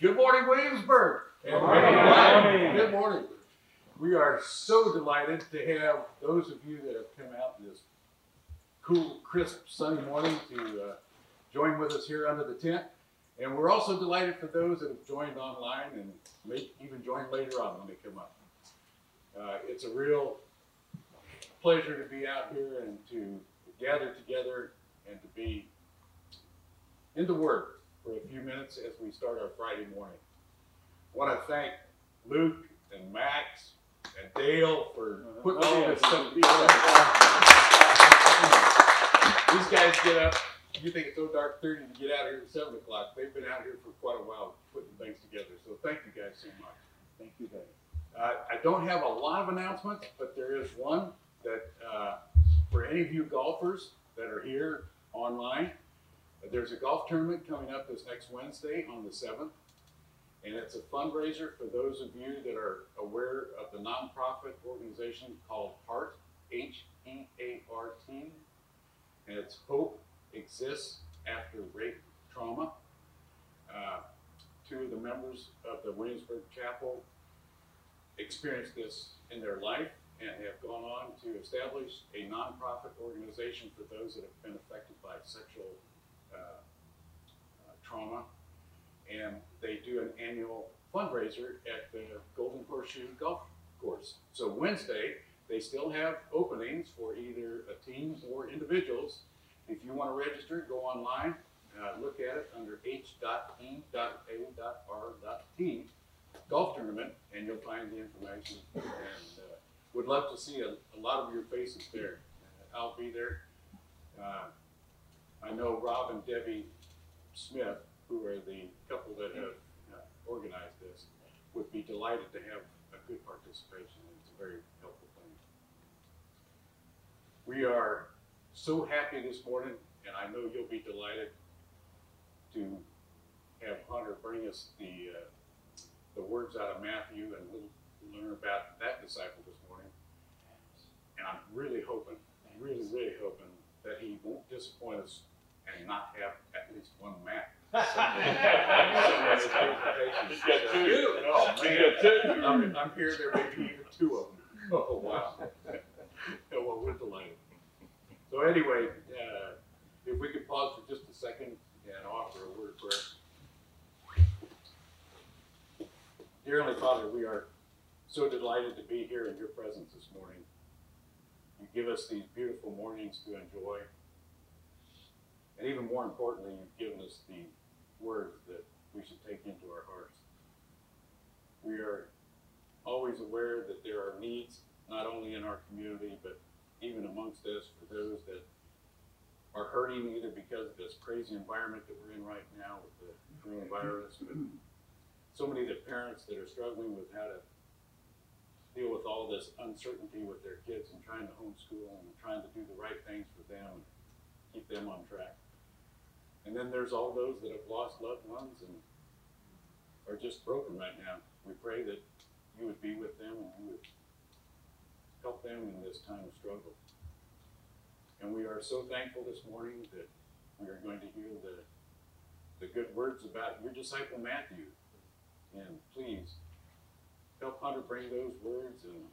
Good morning, Williamsburg. Good morning. Good morning. We are so delighted to have those of you that have come out this cool, crisp, sunny morning to uh, join with us here under the tent. And we're also delighted for those that have joined online and may even join later on when they come up. Uh, it's a real pleasure to be out here and to gather together and to be in the Word for a few minutes as we start our Friday morning. I want to thank Luke and Max and Dale for putting all this stuff together. These guys get up. You think it's so dark thirty to get out here at seven o'clock. They've been out here for quite a while putting things together. So thank you guys so much. Thank you, Dave. Uh, I don't have a lot of announcements, but there is one that uh, for any of you golfers that are here online, there's a golf tournament coming up this next Wednesday on the 7th. And it's a fundraiser for those of you that are aware of the nonprofit organization called HEART, H E A R T. And it's Hope Exists After Rape Trauma. Uh, two of the members of the Williamsburg Chapel experienced this in their life and have gone on to establish a nonprofit organization for those that have been affected by sexual uh, uh, trauma. And they do an annual fundraiser at the Golden Horseshoe Golf Course. So Wednesday, they still have openings for either a team or individuals. If you want to register, go online, uh, look at it under h.e.a.r.t golf tournament, and you'll find the information. And uh, would love to see a, a lot of your faces there. Uh, I'll be there. Uh, I know Rob and Debbie Smith, who are the couple that have uh, organized this, would be delighted to have a good participation. It's a very helpful thing. We are so happy this morning, and I know you'll be delighted to have Hunter bring us the uh, the words out of Matthew and we'll learn about that disciple this morning. And I'm really hoping, really, really hoping that he won't disappoint us and not have at least one Matt. He's got two. Oh, He's man. got two. I'm, I'm here, there may be even two of them. Oh, wow. Well, we're delighted. So anyway, uh, if we could pause for just a second and offer a word of prayer. Dear Heavenly Father, we are so delighted to be here in your presence this morning. You give us these beautiful mornings to enjoy. And even more importantly, you've given us the words that we should take into our hearts. We are always aware that there are needs, not only in our community, but even amongst us for those that are hurting either because of this crazy environment that we're in right now with the coronavirus, but so many of the parents that are struggling with how to deal with all this uncertainty with their kids and trying to homeschool and trying to do the right things for them and keep them on track. And then there's all those that have lost loved ones and are just broken right now. We pray that you would be with them and you would help them in this time of struggle. And we are so thankful this morning that we are going to hear the, the good words about your disciple Matthew and please help Hunter bring those words and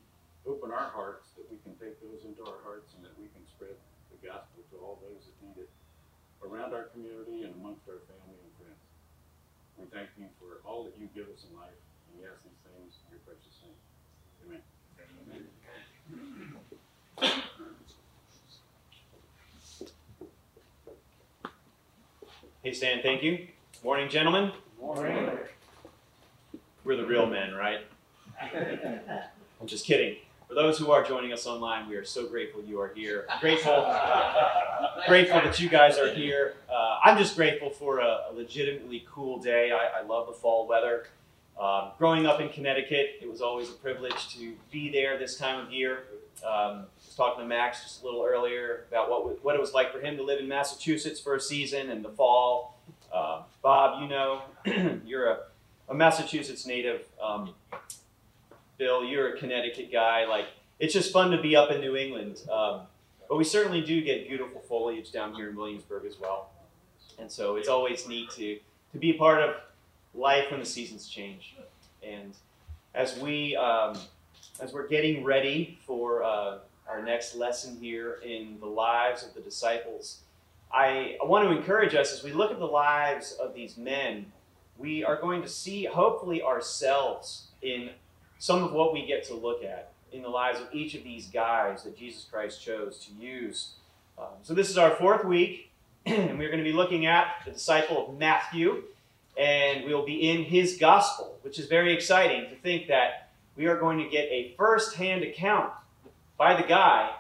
open our hearts that we can take those into our hearts and that we can spread the gospel to all those that need it around our community and amongst our family and friends. We thank you for all that you give us in life. And we ask these things in your precious name. Amen. Amen. Hey Stan, thank you. Morning, gentlemen. Morning. We're the real men, right? I'm just kidding. For those who are joining us online, we are so grateful you are here. Grateful, grateful that you guys are here. Uh, I'm just grateful for a, a legitimately cool day. I, I love the fall weather. Um, growing up in Connecticut, it was always a privilege to be there this time of year. Um, was talking to Max just a little earlier about what what it was like for him to live in Massachusetts for a season in the fall. Uh, Bob, you know, you're a, a Massachusetts native. Um, Bill, you're a Connecticut guy. Like, it's just fun to be up in New England. Um, but we certainly do get beautiful foliage down here in Williamsburg as well. And so it's always neat to, to be part of life when the seasons change. And as we um, as we're getting ready for uh, our next lesson here in the lives of the disciples, I, I want to encourage us as we look at the lives of these men. We are going to see, hopefully, ourselves in some of what we get to look at in the lives of each of these guys that Jesus Christ chose to use. Um, so, this is our fourth week, and we're going to be looking at the disciple of Matthew, and we'll be in his gospel, which is very exciting to think that we are going to get a first hand account by the guy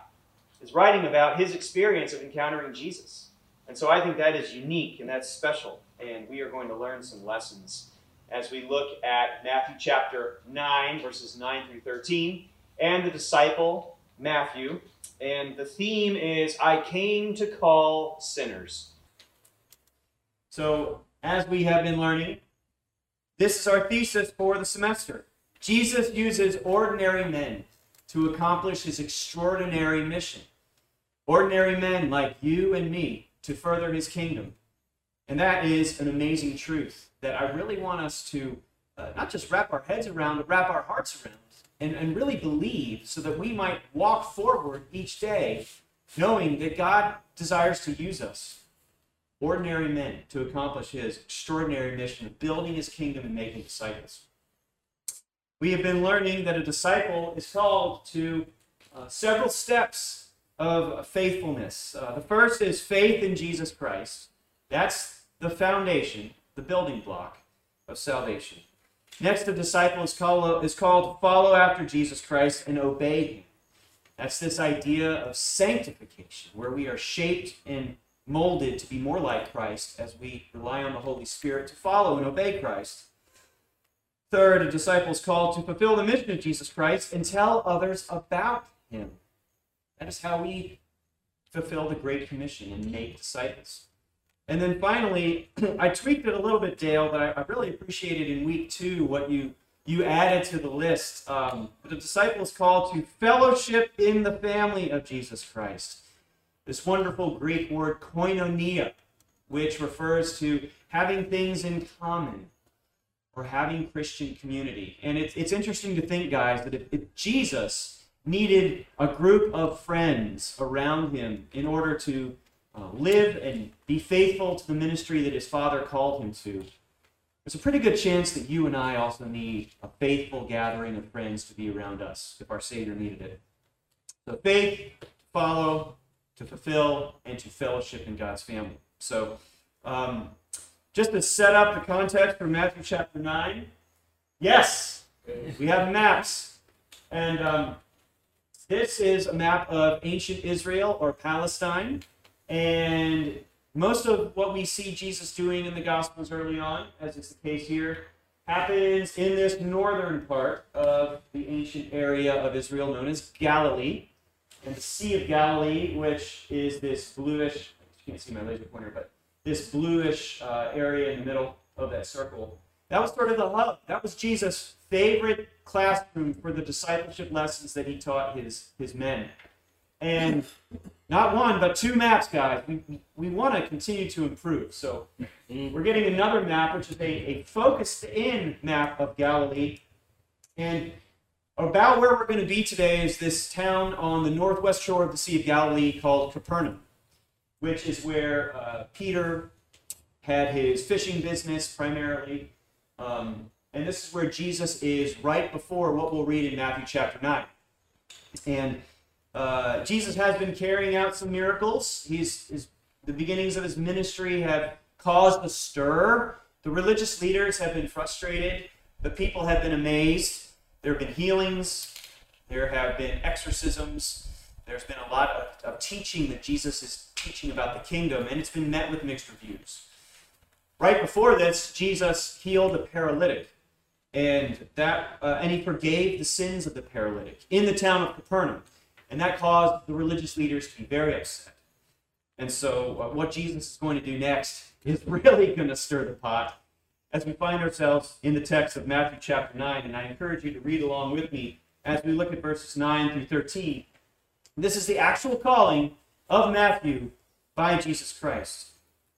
is writing about his experience of encountering Jesus. And so I think that is unique and that's special. And we are going to learn some lessons as we look at Matthew chapter 9, verses 9 through 13, and the disciple, Matthew. And the theme is I came to call sinners. So, as we have been learning, this is our thesis for the semester. Jesus uses ordinary men to accomplish his extraordinary mission. Ordinary men like you and me to further his kingdom. And that is an amazing truth that I really want us to uh, not just wrap our heads around, but wrap our hearts around and, and really believe so that we might walk forward each day knowing that God desires to use us, ordinary men, to accomplish his extraordinary mission of building his kingdom and making disciples. We have been learning that a disciple is called to uh, several steps of faithfulness. Uh, the first is faith in Jesus Christ. That's the foundation, the building block of salvation. Next, a disciple is called, is called follow after Jesus Christ and obey him. That's this idea of sanctification, where we are shaped and molded to be more like Christ as we rely on the Holy Spirit to follow and obey Christ. Third, a disciple is called to fulfill the mission of Jesus Christ and tell others about him. That is how we fulfill the Great Commission and make disciples. And then finally, I tweaked it a little bit, Dale, but I, I, really appreciated in week two what you you added to the list. Um, the disciples called to fellowship in the family of Jesus Christ. This wonderful Greek word koinonia, which refers to having things in common or having Christian community. And it's, it's interesting to think, guys, that if, if Jesus needed a group of friends around him in order to uh, live and be faithful to the ministry that his father called him to. There's a pretty good chance that you and I also need a faithful gathering of friends to be around us if our Savior needed it. So, faith, to follow, to fulfill, and to fellowship in God's family. So, um, just to set up the context for Matthew chapter 9, yes, we have maps. And um, this is a map of ancient Israel or Palestine. And most of what we see Jesus doing in the Gospels early on, as is the case here, happens in this northern part of the ancient area of Israel known as Galilee. And the Sea of Galilee, which is this bluish, you can't see my laser pointer, but this bluish uh, area in the middle of that circle. That was sort of the hub. That was Jesus' favorite classroom for the discipleship lessons that he taught his, his men. And not one, but two maps, guys. We, we want to continue to improve. So we're getting another map, which is a, a focused in map of Galilee. And about where we're going to be today is this town on the northwest shore of the Sea of Galilee called Capernaum, which is where uh, Peter had his fishing business primarily. Um, and this is where Jesus is right before what we'll read in Matthew chapter 9. And uh, Jesus has been carrying out some miracles. He's, his, the beginnings of his ministry have caused a stir. The religious leaders have been frustrated. The people have been amazed. There have been healings. There have been exorcisms. There's been a lot of, of teaching that Jesus is teaching about the kingdom, and it's been met with mixed reviews. Right before this, Jesus healed a paralytic and that uh, and he forgave the sins of the paralytic in the town of Capernaum, and that caused the religious leaders to be very upset. And so, uh, what Jesus is going to do next is really going to stir the pot as we find ourselves in the text of Matthew chapter 9. And I encourage you to read along with me as we look at verses 9 through 13. This is the actual calling of Matthew by Jesus Christ.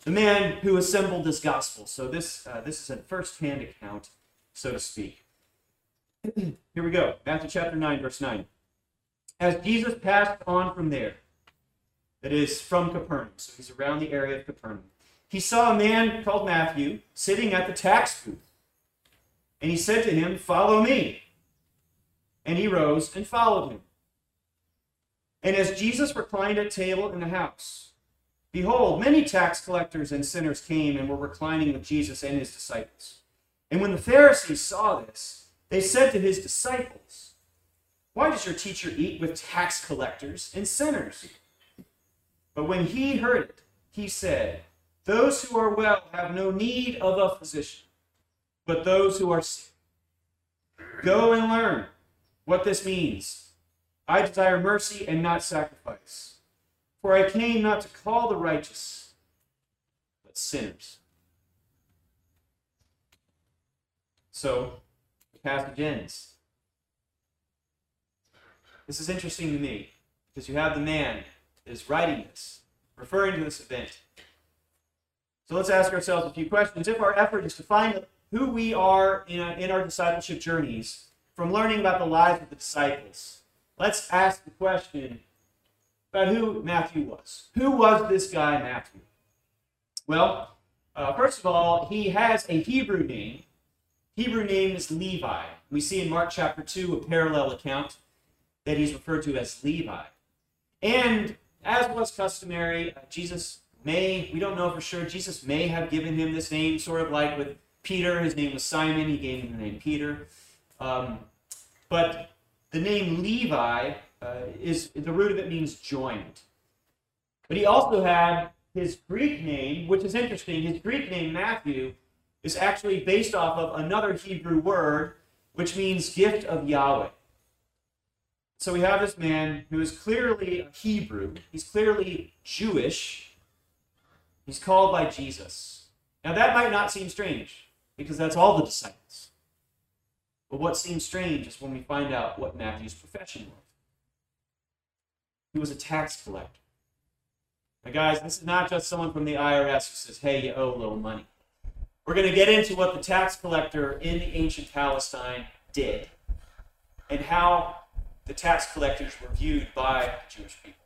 the man who assembled this gospel. So this uh, this is a first-hand account, so to speak. Here we go. Matthew chapter 9, verse 9. As Jesus passed on from there, that is from Capernaum, so he's around the area of Capernaum, he saw a man called Matthew sitting at the tax booth. And he said to him, Follow me. And he rose and followed him. And as Jesus reclined at table in the house, behold, many tax collectors and sinners came and were reclining with Jesus and his disciples. And when the Pharisees saw this, they said to his disciples, Why does your teacher eat with tax collectors and sinners? But when he heard it, he said, Those who are well have no need of a physician, but those who are sick. Go and learn what this means. I desire mercy and not sacrifice. For I came not to call the righteous, but sinners. So, the passage ends. This is interesting to me because you have the man is writing this, referring to this event. So let's ask ourselves a few questions. If our effort is to find who we are in, in our discipleship journeys, from learning about the lives of the disciples, let's ask the question about who Matthew was. Who was this guy, Matthew? Well, uh, first of all, he has a Hebrew name. Hebrew name is Levi. We see in Mark chapter 2 a parallel account that he's referred to as Levi. And as was customary, uh, Jesus may, we don't know for sure, Jesus may have given him this name, sort of like with Peter. His name was Simon, he gave him the name Peter. Um, but the name Levi uh, is the root of it means joined. But he also had his Greek name, which is interesting. His Greek name, Matthew, is actually based off of another Hebrew word, which means gift of Yahweh. So we have this man who is clearly a Hebrew, he's clearly Jewish, he's called by Jesus. Now that might not seem strange, because that's all the disciples. But what seems strange is when we find out what Matthew's profession was. He was a tax collector. Now, guys, this is not just someone from the IRS who says, hey, you owe a little money. We're going to get into what the tax collector in the ancient Palestine did and how the tax collectors were viewed by the Jewish people,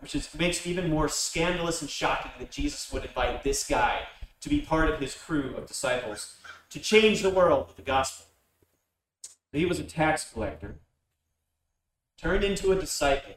which is, makes it even more scandalous and shocking that Jesus would invite this guy to be part of his crew of disciples to change the world with the gospel. He was a tax collector, turned into a disciple,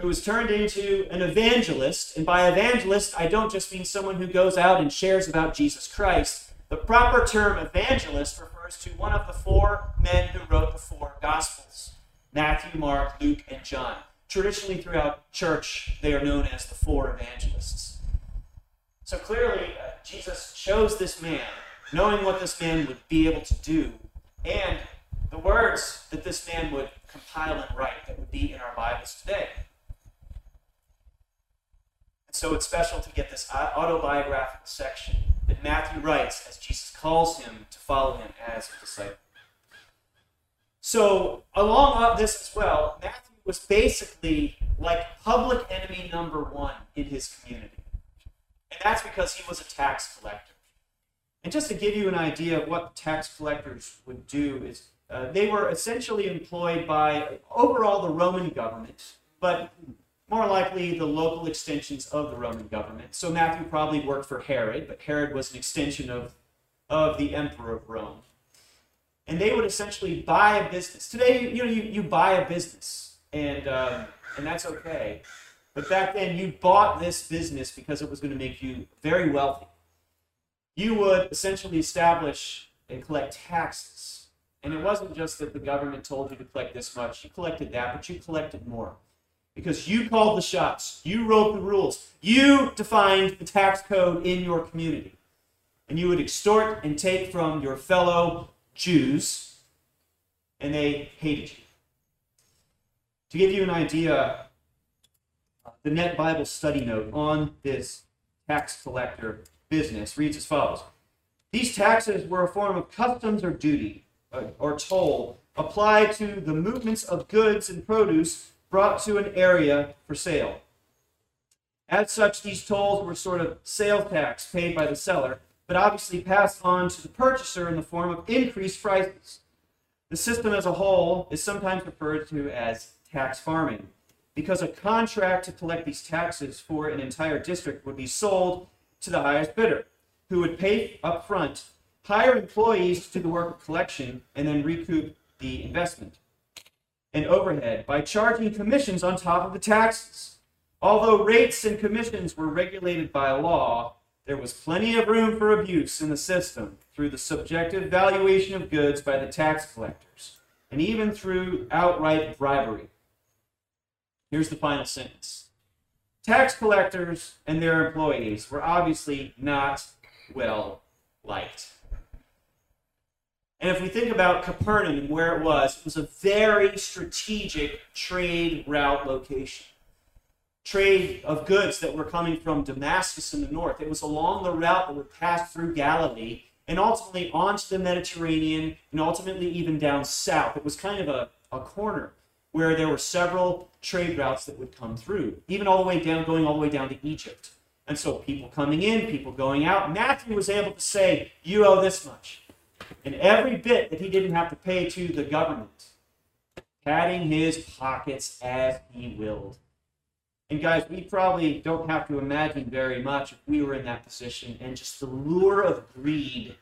who was turned into an evangelist. And by evangelist, I don't just mean someone who goes out and shares about Jesus Christ. The proper term evangelist refers to one of the four men who wrote the four Gospels Matthew, Mark, Luke, and John. Traditionally, throughout church, they are known as the four evangelists. So clearly, uh, Jesus chose this man, knowing what this man would be able to do, and the words that this man would compile and write that would be in our Bibles today. And so it's special to get this autobiographical section that Matthew writes as Jesus calls him to follow him as a disciple. So, along with this as well, Matthew was basically like public enemy number one in his community. And that's because he was a tax collector. And just to give you an idea of what tax collectors would do is uh, they were essentially employed by overall the Roman government, but more likely the local extensions of the Roman government. So Matthew probably worked for Herod, but Herod was an extension of, of the emperor of Rome. And they would essentially buy a business. Today, you know, you, you buy a business, and, um, and that's okay. But back then, you bought this business because it was going to make you very wealthy. You would essentially establish and collect taxes. And it wasn't just that the government told you to collect this much, you collected that, but you collected more. Because you called the shots, you wrote the rules, you defined the tax code in your community. And you would extort and take from your fellow Jews, and they hated you. To give you an idea, the Net Bible study note on this tax collector business reads as follows These taxes were a form of customs or duty uh, or toll applied to the movements of goods and produce brought to an area for sale. As such, these tolls were sort of sales tax paid by the seller, but obviously passed on to the purchaser in the form of increased prices. The system as a whole is sometimes referred to as tax farming because a contract to collect these taxes for an entire district would be sold to the highest bidder, who would pay up front, hire employees to do the work of collection, and then recoup the investment and overhead by charging commissions on top of the taxes. Although rates and commissions were regulated by law, there was plenty of room for abuse in the system through the subjective valuation of goods by the tax collectors, and even through outright bribery. Here's the final sentence Tax collectors and their employees were obviously not well liked. And if we think about Capernaum and where it was, it was a very strategic trade route location. Trade of goods that were coming from Damascus in the north. It was along the route that would pass through Galilee and ultimately onto the Mediterranean and ultimately even down south. It was kind of a, a corner where there were several trade routes that would come through, even all the way down, going all the way down to Egypt. And so people coming in, people going out. Matthew was able to say, You owe this much. And every bit that he didn't have to pay to the government, padding his pockets as he willed. And guys, we probably don't have to imagine very much if we were in that position and just the lure of greed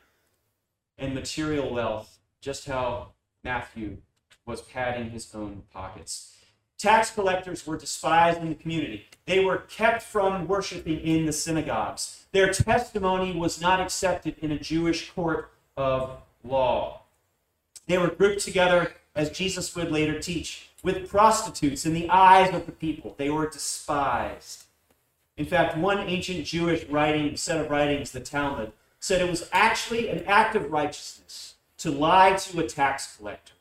and material wealth, just how Matthew was padding his own pockets. Tax collectors were despised in the community. They were kept from worshiping in the synagogues. Their testimony was not accepted in a Jewish court of law. They were grouped together, as Jesus would later teach, with prostitutes in the eyes of the people. They were despised. In fact, one ancient Jewish writing, set of writings, the Talmud, said it was actually an act of righteousness to lie to a tax collector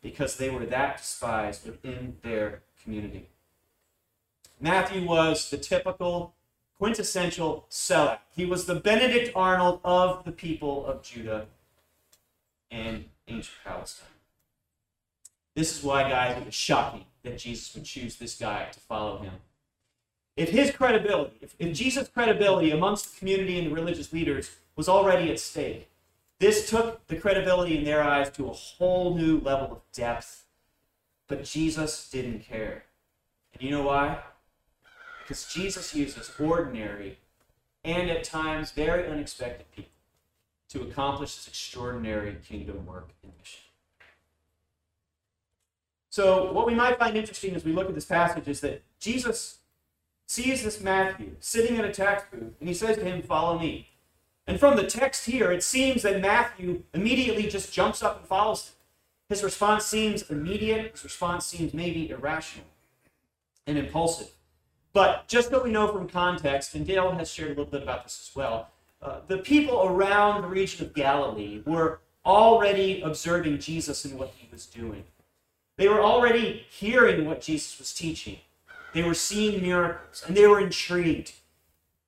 because they were that despised within their community. Matthew was the typical, quintessential sellout. He was the Benedict Arnold of the people of Judah and ancient Palestine. This is why, guys, it was shocking that Jesus would choose this guy to follow him. If his credibility, if, if Jesus' credibility amongst the community and the religious leaders was already at stake, this took the credibility in their eyes to a whole new level of depth. But Jesus didn't care. And you know why? Because Jesus uses ordinary and at times very unexpected people to accomplish this extraordinary kingdom work and mission. So, what we might find interesting as we look at this passage is that Jesus sees this Matthew sitting in a tax booth and he says to him, Follow me. And from the text here, it seems that Matthew immediately just jumps up and follows him. His response seems immediate, his response seems maybe irrational and impulsive. But just so we know from context, and Dale has shared a little bit about this as well, uh, the people around the region of Galilee were already observing Jesus and what he was doing. They were already hearing what Jesus was teaching. They were seeing miracles, and they were intrigued.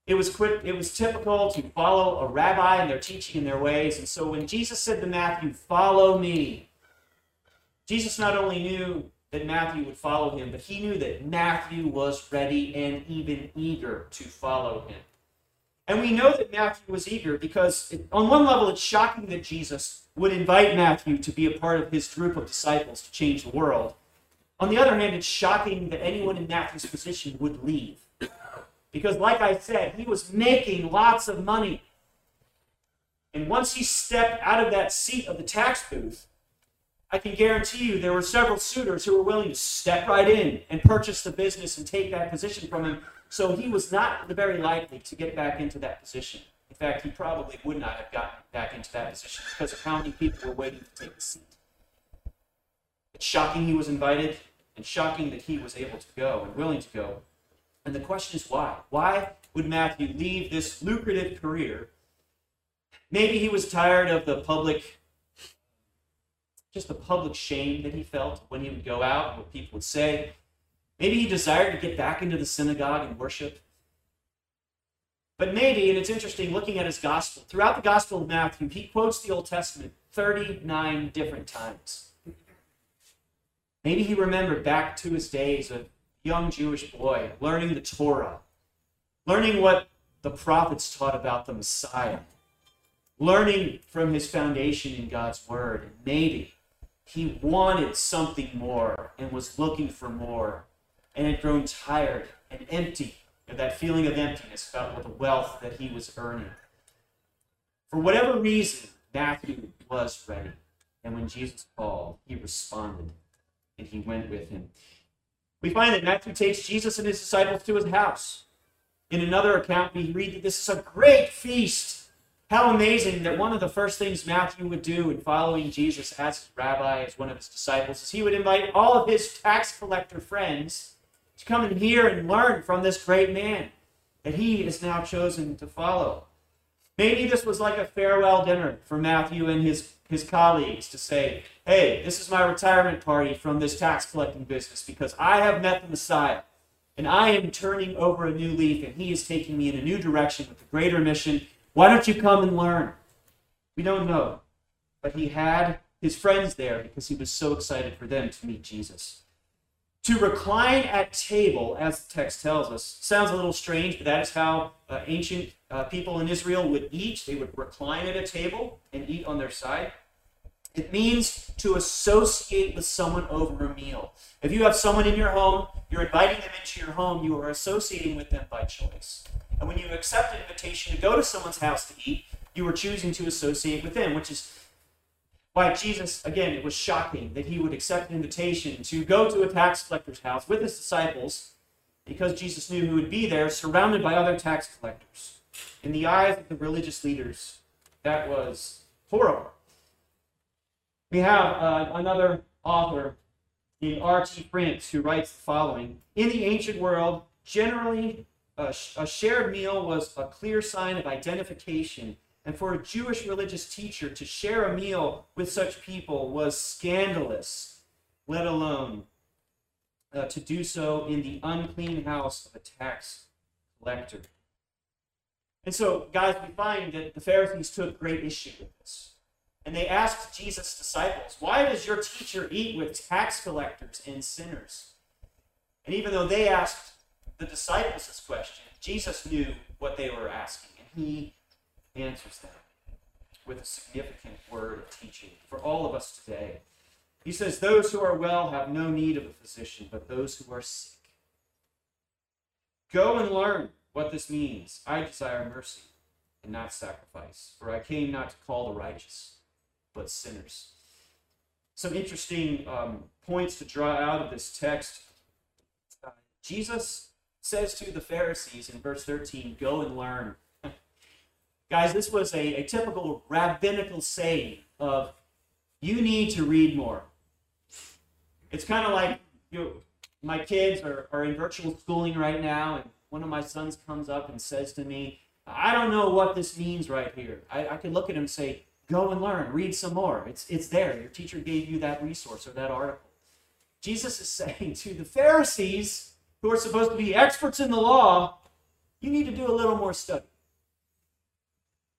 It was quick, it was typical to follow a rabbi and their teaching and their ways. And so when Jesus said to Matthew, Follow me, Jesus not only knew that Matthew would follow him, but he knew that Matthew was ready and even eager to follow him. And we know that Matthew was eager because, it, on one level, it's shocking that Jesus would invite Matthew to be a part of his group of disciples to change the world. On the other hand, it's shocking that anyone in Matthew's position would leave. Because, like I said, he was making lots of money. And once he stepped out of that seat of the tax booth, I can guarantee you there were several suitors who were willing to step right in and purchase the business and take that position from him. So he was not very likely to get back into that position. In fact, he probably would not have gotten back into that position because of how many people were waiting to take the seat. It's shocking he was invited and shocking that he was able to go and willing to go. And the question is why? Why would Matthew leave this lucrative career? Maybe he was tired of the public, just the public shame that he felt when he would go out and what people would say. Maybe he desired to get back into the synagogue and worship. But maybe, and it's interesting looking at his gospel, throughout the Gospel of Matthew, he quotes the Old Testament 39 different times. Maybe he remembered back to his days of young Jewish boy learning the Torah learning what the prophets taught about the Messiah, learning from his foundation in God's Word. And maybe he wanted something more and was looking for more and had grown tired and empty of that feeling of emptiness felt with the wealth that he was earning. For whatever reason, Matthew was ready. And when Jesus called, he responded and he went with him. We find that Matthew takes Jesus and his disciples to his house. In another account, we read that this is a great feast. How amazing that one of the first things Matthew would do in following Jesus as his rabbi, as one of his disciples, is he would invite all of his tax collector friends to come and hear and learn from this great man that he is now chosen to follow. Maybe this was like a farewell dinner for Matthew and his, his colleagues to say, hey, this is my retirement party from this tax collecting business because I have met the Messiah and I am turning over a new leaf and he is taking me in a new direction with a greater mission. Why don't you come and learn? We don't know. But he had his friends there because he was so excited for them to meet Jesus. To recline at table, as the text tells us, sounds a little strange, but that is how uh, ancient uh, people in Israel would eat. They would recline at a table and eat on their side. It means to associate with someone over a meal. If you have someone in your home, you're inviting them into your home, you are associating with them by choice. And when you accept an invitation to go to someone's house to eat, you are choosing to associate with them, which is why Jesus, again, it was shocking that he would accept an invitation to go to a tax collector's house with his disciples because Jesus knew who would be there, surrounded by other tax collectors. In the eyes of the religious leaders, that was horrible. We have uh, another author named R.T. France who writes the following In the ancient world, generally a, a shared meal was a clear sign of identification and for a Jewish religious teacher to share a meal with such people was scandalous, let alone uh, to do so in the unclean house of a tax collector. And so, guys, we find that the Pharisees took great issue with this. And they asked Jesus' disciples, Why does your teacher eat with tax collectors and sinners? And even though they asked the disciples question, Jesus knew what they were asking, and he answers them with a significant word of teaching for all of us today. He says, Those who are well have no need of a physician, but those who are sick. Go and learn what this means. I desire mercy and not sacrifice, for I came not to call the righteous, but sinners. Some interesting um, points to draw out of this text. Uh, Jesus says to the Pharisees in verse 13, Go and learn Guys, this was a, a typical rabbinical saying of you need to read more. It's kind of like you know, my kids are, are in virtual schooling right now, and one of my sons comes up and says to me, I don't know what this means right here. I, I could look at him and say, Go and learn, read some more. It's, it's there. Your teacher gave you that resource or that article. Jesus is saying to the Pharisees, who are supposed to be experts in the law, you need to do a little more study.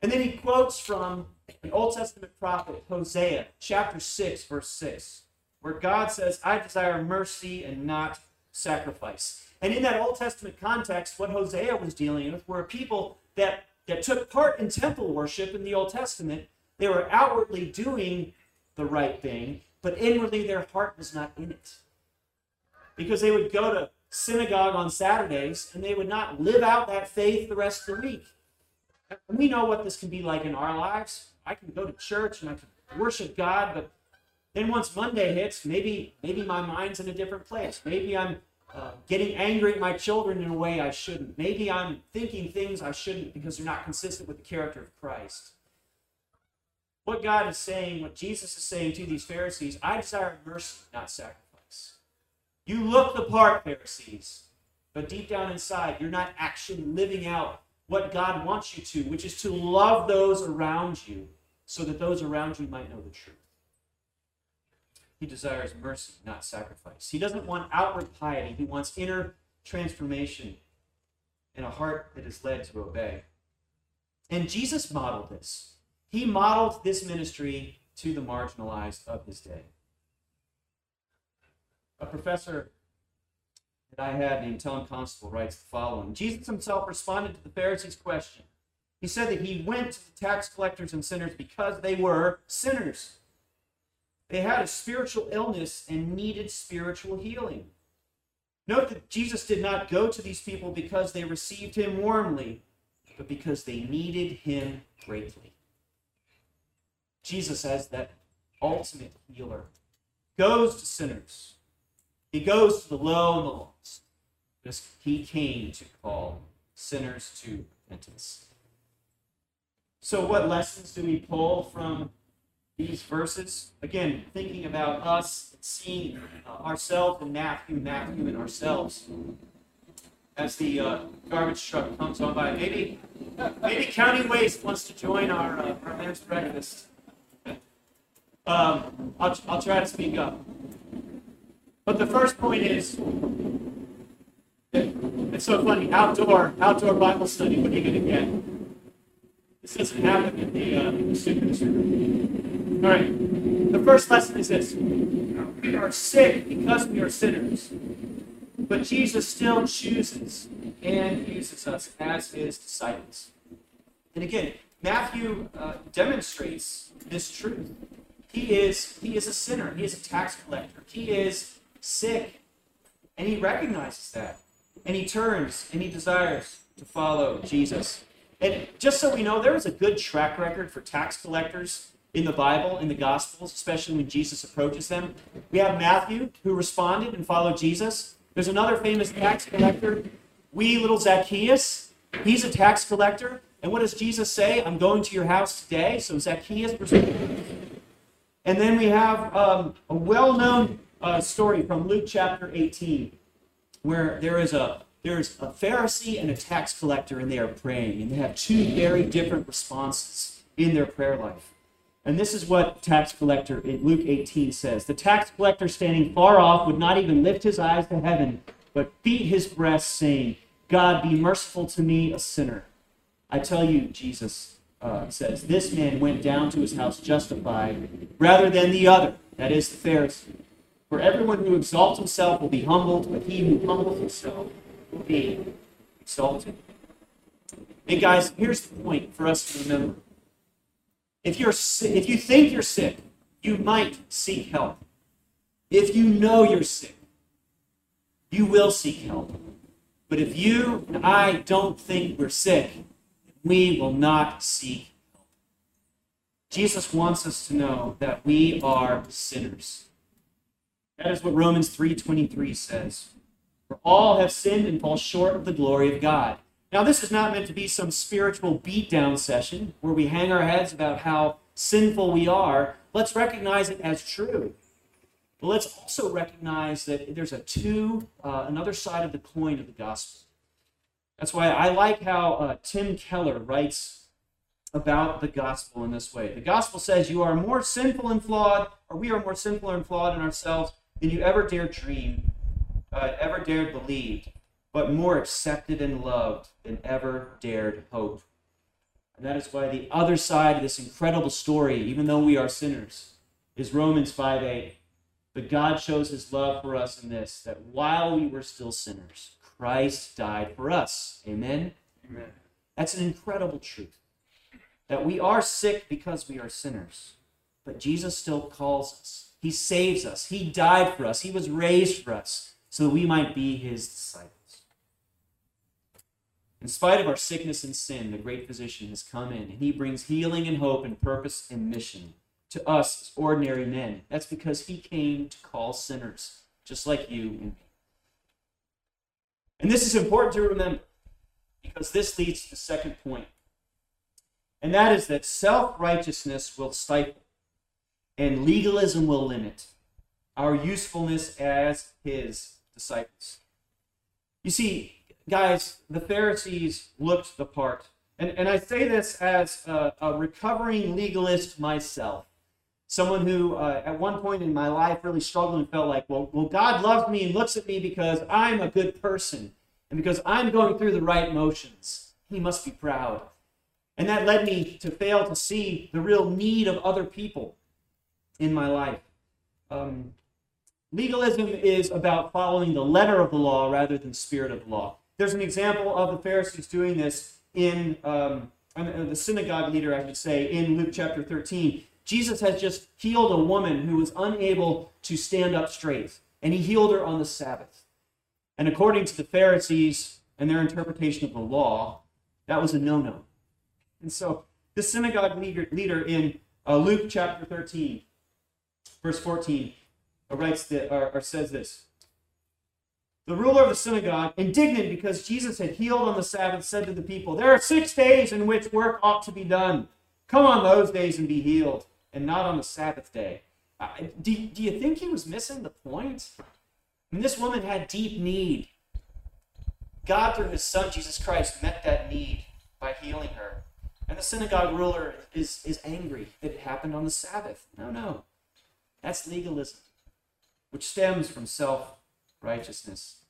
And then he quotes from an Old Testament prophet, Hosea, chapter 6, verse 6, where God says, I desire mercy and not sacrifice. And in that Old Testament context, what Hosea was dealing with were people that, that took part in temple worship in the Old Testament. They were outwardly doing the right thing, but inwardly their heart was not in it. Because they would go to synagogue on Saturdays and they would not live out that faith the rest of the week. And we know what this can be like in our lives. I can go to church and I can worship God, but then once Monday hits, maybe maybe my mind's in a different place. Maybe I'm uh, getting angry at my children in a way I shouldn't. Maybe I'm thinking things I shouldn't because they're not consistent with the character of Christ. What God is saying, what Jesus is saying to these Pharisees, I desire mercy, not sacrifice. You look the part, Pharisees, but deep down inside, you're not actually living out what God wants you to, which is to love those around you so that those around you might know the truth. He desires mercy, not sacrifice. He doesn't want outward piety, he wants inner transformation and a heart that is led to obey. And Jesus modeled this. He modeled this ministry to the marginalized of his day. A professor that I had named Tom Constable writes the following Jesus himself responded to the Pharisees' question. He said that he went to the tax collectors and sinners because they were sinners. They had a spiritual illness and needed spiritual healing. Note that Jesus did not go to these people because they received him warmly, but because they needed him greatly. Jesus, as that ultimate healer, goes to sinners. He goes to the low and the lost because he came to call sinners to repentance. So, what lessons do we pull from these verses? Again, thinking about us, seeing uh, ourselves in Matthew, Matthew and ourselves. As the uh, garbage truck comes on by, maybe maybe County Waste wants to join our uh, our men's breakfast. Um, I'll, I'll try to speak up. But the first point is, it's so funny. Outdoor outdoor Bible study. What are you going to get? This doesn't happen in the, uh, the students. All right. The first lesson is this: we are sick because we are sinners, but Jesus still chooses and uses us as His disciples. And again, Matthew uh, demonstrates this truth. He is he is a sinner. He is a tax collector. He is sick, and he recognizes that, and he turns and he desires to follow Jesus. And just so we know, there is a good track record for tax collectors in the Bible, in the Gospels, especially when Jesus approaches them. We have Matthew, who responded and followed Jesus. There's another famous tax collector, wee little Zacchaeus. He's a tax collector. And what does Jesus say? I'm going to your house today. So Zacchaeus. And then we have um, a well known uh, story from Luke chapter 18, where there is a there's a Pharisee and a tax collector, and they are praying, and they have two very different responses in their prayer life. And this is what tax collector in Luke 18 says. The tax collector standing far off would not even lift his eyes to heaven, but beat his breast, saying, God, be merciful to me, a sinner. I tell you, Jesus uh, says, this man went down to his house justified rather than the other, that is, the Pharisee. For everyone who exalts himself will be humbled, but he who humbles himself will be exalted. Hey guys, here's the point for us to remember. If you're sick, if you think you're sick, you might seek help. If you know you're sick, you will seek help. But if you and I don't think we're sick, we will not seek help. Jesus wants us to know that we are sinners. That is what Romans 3:23 says. For all have sinned and fall short of the glory of God. Now, this is not meant to be some spiritual beatdown session where we hang our heads about how sinful we are. Let's recognize it as true. But let's also recognize that there's a two, uh, another side of the coin of the gospel. That's why I like how uh, Tim Keller writes about the gospel in this way. The gospel says you are more sinful and flawed, or we are more sinful and flawed in ourselves than you ever dare dream uh, ever dared believe, but more accepted and loved than ever dared hope. And that is why the other side of this incredible story, even though we are sinners, is Romans 5 8. But God shows his love for us in this, that while we were still sinners, Christ died for us. Amen? Amen. That's an incredible truth. That we are sick because we are sinners, but Jesus still calls us. He saves us. He died for us. He was raised for us so that we might be his disciples. In spite of our sickness and sin, the great physician has come in, and he brings healing and hope and purpose and mission to us as ordinary men. That's because he came to call sinners, just like you and me. And this is important to remember because this leads to the second point. And that is that self righteousness will stifle and legalism will limit our usefulness as his disciples. You see, guys, the Pharisees looked the part. And, and I say this as a, a recovering legalist myself. Someone who, uh, at one point in my life, really struggled and felt like, well, well, God loves me and looks at me because I'm a good person and because I'm going through the right motions. He must be proud. And that led me to fail to see the real need of other people in my life. Um, legalism is about following the letter of the law rather than spirit of the law. There's an example of the Pharisees doing this in um, the synagogue leader, I should say, in Luke chapter 13. Jesus has just healed a woman who was unable to stand up straight, and he healed her on the Sabbath. And according to the Pharisees and their interpretation of the law, that was a no no. And so the synagogue leader, leader in uh, Luke chapter 13, verse 14, uh, writes that, or, or says this The ruler of the synagogue, indignant because Jesus had healed on the Sabbath, said to the people, There are six days in which work ought to be done. Come on those days and be healed, and not on the Sabbath day. Uh, do, do you think he was missing the point? This woman had deep need. God, through his son Jesus Christ, met that need by healing her. And the synagogue ruler is, is angry that it happened on the Sabbath. No, no. That's legalism, which stems from self righteousness.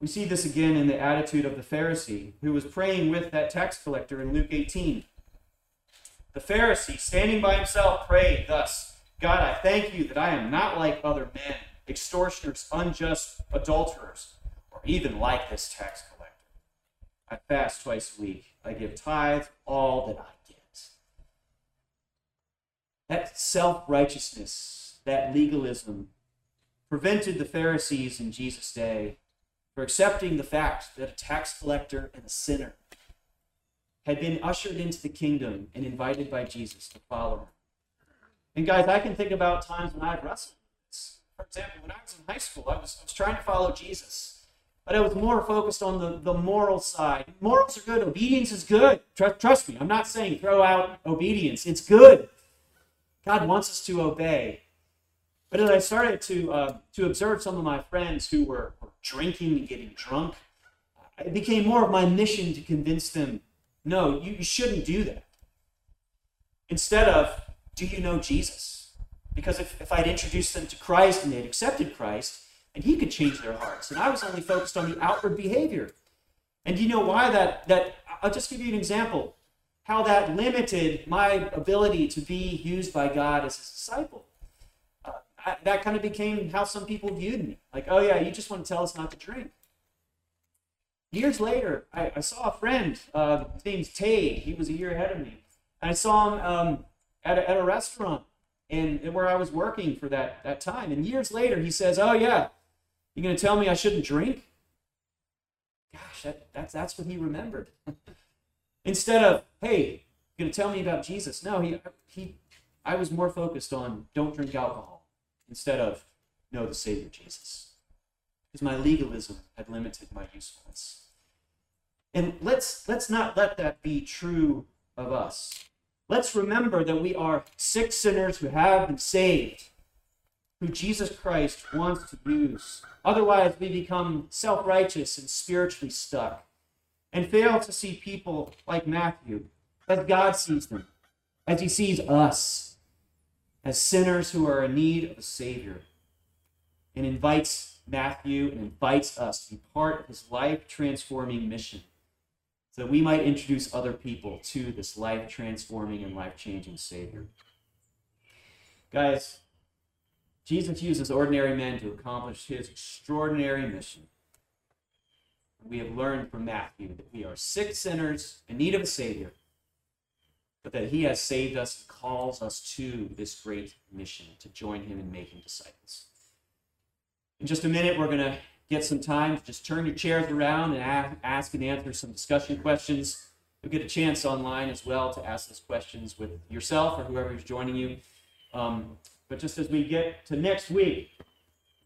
We see this again in the attitude of the Pharisee who was praying with that tax collector in Luke 18. The Pharisee, standing by himself, prayed thus God, I thank you that I am not like other men, extortioners, unjust adulterers, or even like this tax collector. I fast twice a week. I give tithe all that I. That self righteousness, that legalism, prevented the Pharisees in Jesus' day from accepting the fact that a tax collector and a sinner had been ushered into the kingdom and invited by Jesus to follow him. And guys, I can think about times when I've wrestled with this. For example, when I was in high school, I was, I was trying to follow Jesus, but I was more focused on the, the moral side. Morals are good, obedience is good. Trust, trust me, I'm not saying throw out obedience, it's good. God wants us to obey. But as I started to, uh, to observe some of my friends who were, were drinking and getting drunk, it became more of my mission to convince them no, you, you shouldn't do that. Instead of, do you know Jesus? Because if, if I'd introduced them to Christ and they'd accepted Christ, and he could change their hearts. And I was only focused on the outward behavior. And do you know why that that I'll just give you an example how that limited my ability to be used by God as his disciple. Uh, I, that kind of became how some people viewed me. Like, oh yeah, you just want to tell us not to drink. Years later, I, I saw a friend, uh, his name's Tade. He was a year ahead of me. I saw him um, at, a, at a restaurant and where I was working for that, that time. And years later, he says, oh yeah, you're going to tell me I shouldn't drink? Gosh, that, that's, that's what he remembered. Instead of, hey, you're going to tell me about Jesus. No, he, he, I was more focused on don't drink alcohol instead of know the Savior Jesus. Because my legalism had limited my usefulness. And let's, let's not let that be true of us. Let's remember that we are sick sinners who have been saved, who Jesus Christ wants to use. Otherwise, we become self righteous and spiritually stuck and fail to see people like Matthew as God sees them, as he sees us, as sinners who are in need of a Savior, and invites Matthew and invites us to be part of his life transforming mission so that we might introduce other people to this life transforming and life changing Savior. Guys, Jesus uses ordinary men to accomplish his extraordinary mission. We have learned from Matthew that we are sick sinners in need of a Savior, but that he has saved us and calls us to this great mission to join him in making disciples. In just a minute, we're going to get some time to just turn your chairs around and ask and answer some discussion questions. You'll get a chance online as well to ask those questions with yourself or whoever is joining you. Um, but just as we get to next week,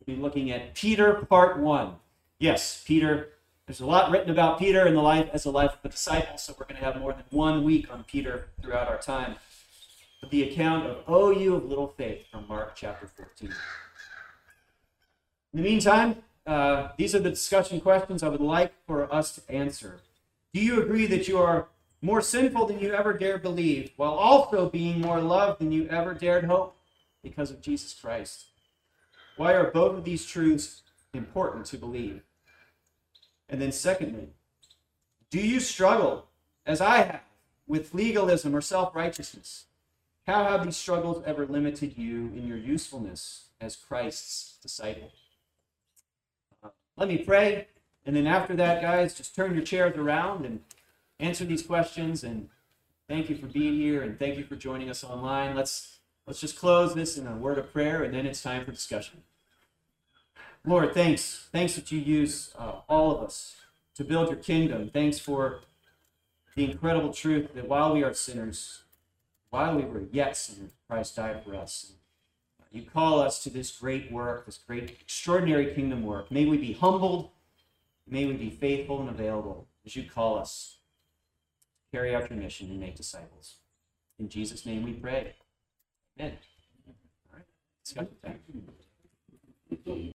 we'll be looking at Peter part one. Yes, Peter. There's a lot written about Peter in the life as a life of a disciple, so we're going to have more than one week on Peter throughout our time. But the account of O you of little faith from Mark chapter 14. In the meantime, uh, these are the discussion questions I would like for us to answer. Do you agree that you are more sinful than you ever dared believe, while also being more loved than you ever dared hope? because of Jesus Christ. Why are both of these truths important to believe? And then, secondly, do you struggle, as I have, with legalism or self righteousness? How have these struggles ever limited you in your usefulness as Christ's disciple? Uh, let me pray, and then after that, guys, just turn your chairs around and answer these questions. And thank you for being here, and thank you for joining us online. Let's let's just close this in a word of prayer, and then it's time for discussion. Lord, thanks, thanks that you use uh, all of us to build your kingdom. Thanks for the incredible truth that while we are sinners, while we were yet sinners, Christ died for us. You call us to this great work, this great, extraordinary kingdom work. May we be humbled. May we be faithful and available as you call us to carry out your mission and make disciples. In Jesus' name we pray. Amen. All right. Discussion time.